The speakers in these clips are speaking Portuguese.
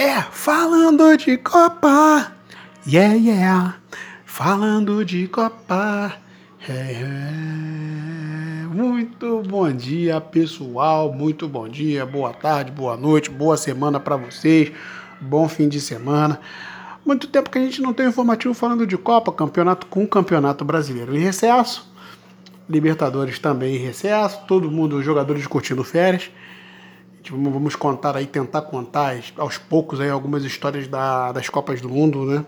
É, falando de Copa, yeah, yeah, falando de Copa, é, é. muito bom dia pessoal, muito bom dia, boa tarde, boa noite, boa semana para vocês, bom fim de semana. Muito tempo que a gente não tem informativo falando de Copa, campeonato com campeonato brasileiro em recesso, Libertadores também em recesso, todo mundo, jogadores curtindo férias. Vamos contar aí, tentar contar aos poucos aí algumas histórias da, das Copas do Mundo, né?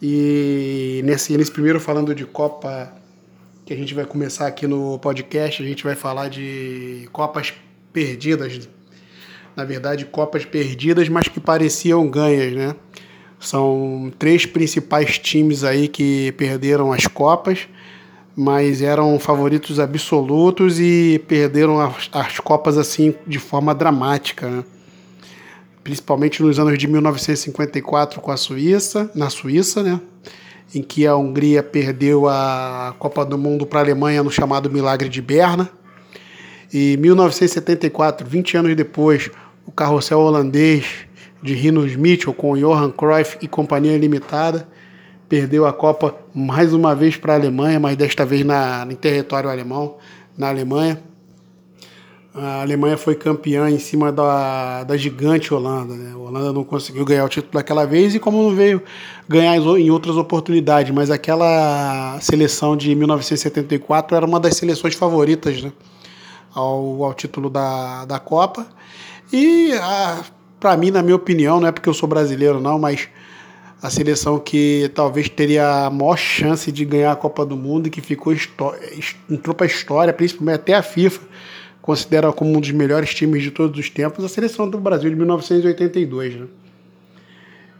E nesse, nesse primeiro falando de Copa que a gente vai começar aqui no podcast, a gente vai falar de Copas perdidas. Na verdade, Copas perdidas, mas que pareciam ganhas, né? São três principais times aí que perderam as Copas mas eram favoritos absolutos e perderam as, as Copas assim de forma dramática, né? principalmente nos anos de 1954 com a Suíça, na Suíça, né? em que a Hungria perdeu a Copa do Mundo para a Alemanha no chamado Milagre de Berna. E 1974, 20 anos depois, o carrossel holandês de Rinus Mitchell com Johan Cruyff e Companhia Limitada perdeu a Copa mais uma vez para a Alemanha, mas desta vez na, em território alemão, na Alemanha. A Alemanha foi campeã em cima da, da gigante Holanda. Né? A Holanda não conseguiu ganhar o título daquela vez e como não veio ganhar em outras oportunidades, mas aquela seleção de 1974 era uma das seleções favoritas né? ao, ao título da, da Copa. E para mim, na minha opinião, não é porque eu sou brasileiro não, mas a seleção que talvez teria a maior chance de ganhar a Copa do Mundo e que ficou entrou para a história, principalmente até a FIFA considera como um dos melhores times de todos os tempos, a seleção do Brasil de 1982. Né?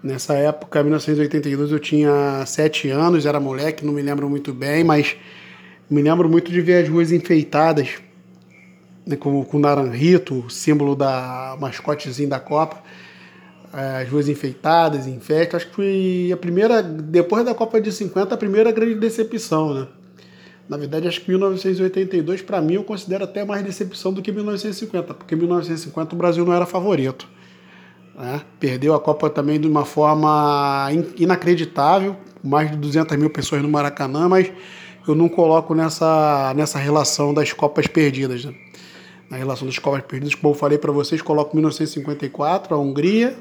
Nessa época, 1982, eu tinha sete anos, era moleque, não me lembro muito bem, mas me lembro muito de ver as ruas enfeitadas né, com, o Naranjito, símbolo da mascotezinho da Copa as ruas enfeitadas, em festa. Acho que foi a primeira, depois da Copa de 50, a primeira grande decepção, né? Na verdade, acho que 1982, para mim, eu considero até mais decepção do que 1950, porque 1950 o Brasil não era favorito. Né? Perdeu a Copa também de uma forma inacreditável, mais de 200 mil pessoas no Maracanã, mas eu não coloco nessa, nessa relação das Copas perdidas. Né? Na relação das Copas perdidas, como eu falei para vocês, coloco 1954, a Hungria,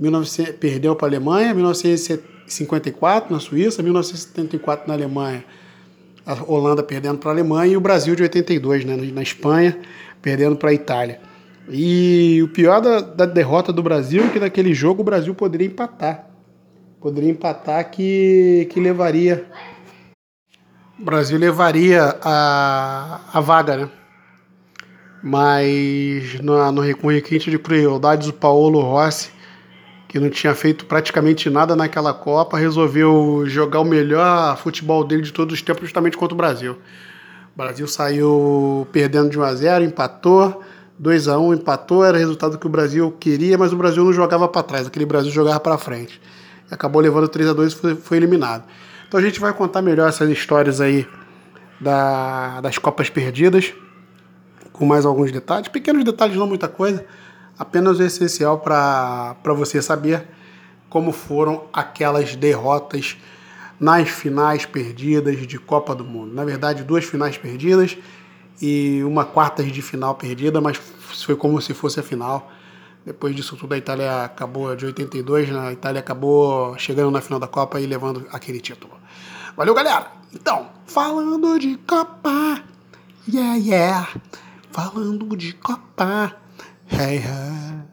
1900, perdeu para a Alemanha, 1954 na Suíça, 1974 na Alemanha, a Holanda perdendo para a Alemanha e o Brasil de 82 né, na Espanha perdendo para a Itália. E o pior da, da, derrota do Brasil é que naquele jogo o Brasil poderia empatar. Poderia empatar que, que levaria. O Brasil levaria a, a vaga, né? Mas no, no requinte de crueldade do Paulo Rossi que não tinha feito praticamente nada naquela Copa, resolveu jogar o melhor futebol dele de todos os tempos justamente contra o Brasil. O Brasil saiu perdendo de 1 a 0, empatou, 2 a 1 empatou, era o resultado que o Brasil queria, mas o Brasil não jogava para trás, aquele Brasil jogava para frente. Acabou levando 3 a 2 e foi, foi eliminado. Então a gente vai contar melhor essas histórias aí da, das Copas perdidas, com mais alguns detalhes, pequenos detalhes, não muita coisa apenas o essencial para você saber como foram aquelas derrotas nas finais perdidas de Copa do Mundo. Na verdade, duas finais perdidas e uma quartas de final perdida, mas foi como se fosse a final. Depois disso tudo, a Itália acabou de 82, né? a Itália acabou chegando na final da Copa e levando aquele título. Valeu, galera! Então, falando de Copa, yeah, yeah, falando de Copa, hey.